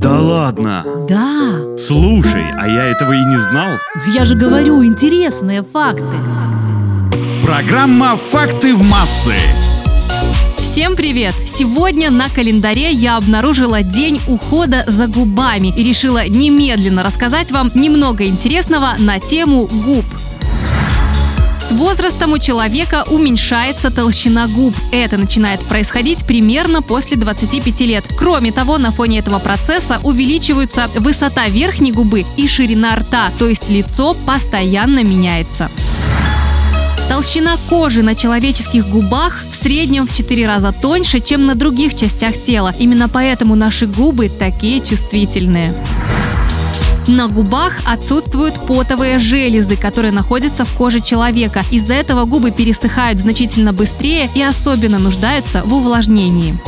Да ладно. Да, Слушай, а я этого и не знал. я же говорю, интересные факты. Программа «Факты в массы». Всем привет! Сегодня на календаре я обнаружила день ухода за губами и решила немедленно рассказать вам немного интересного на тему губ. Возрастом у человека уменьшается толщина губ. Это начинает происходить примерно после 25 лет. Кроме того, на фоне этого процесса увеличиваются высота верхней губы и ширина рта, то есть лицо постоянно меняется. Толщина кожи на человеческих губах в среднем в 4 раза тоньше, чем на других частях тела. Именно поэтому наши губы такие чувствительные. На губах отсутствуют потовые железы, которые находятся в коже человека. Из-за этого губы пересыхают значительно быстрее и особенно нуждаются в увлажнении.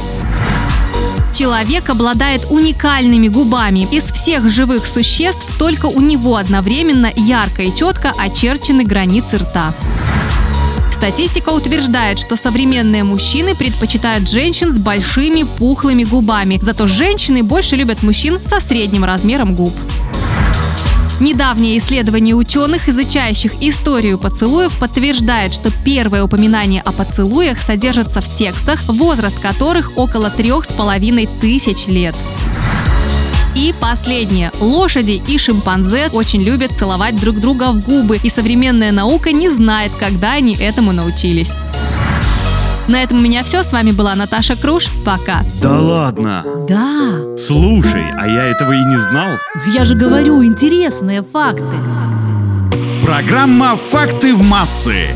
Человек обладает уникальными губами. Из всех живых существ только у него одновременно ярко и четко очерчены границы рта. Статистика утверждает, что современные мужчины предпочитают женщин с большими пухлыми губами, зато женщины больше любят мужчин со средним размером губ. Недавнее исследование ученых, изучающих историю поцелуев, подтверждает, что первое упоминание о поцелуях содержится в текстах, возраст которых около трех с половиной тысяч лет. И последнее. Лошади и шимпанзе очень любят целовать друг друга в губы, и современная наука не знает, когда они этому научились. На этом у меня все. С вами была Наташа Круш. Пока. Да ладно. Да, Слушай, а я этого и не знал. я же говорю, интересные факты. Программа «Факты в массы».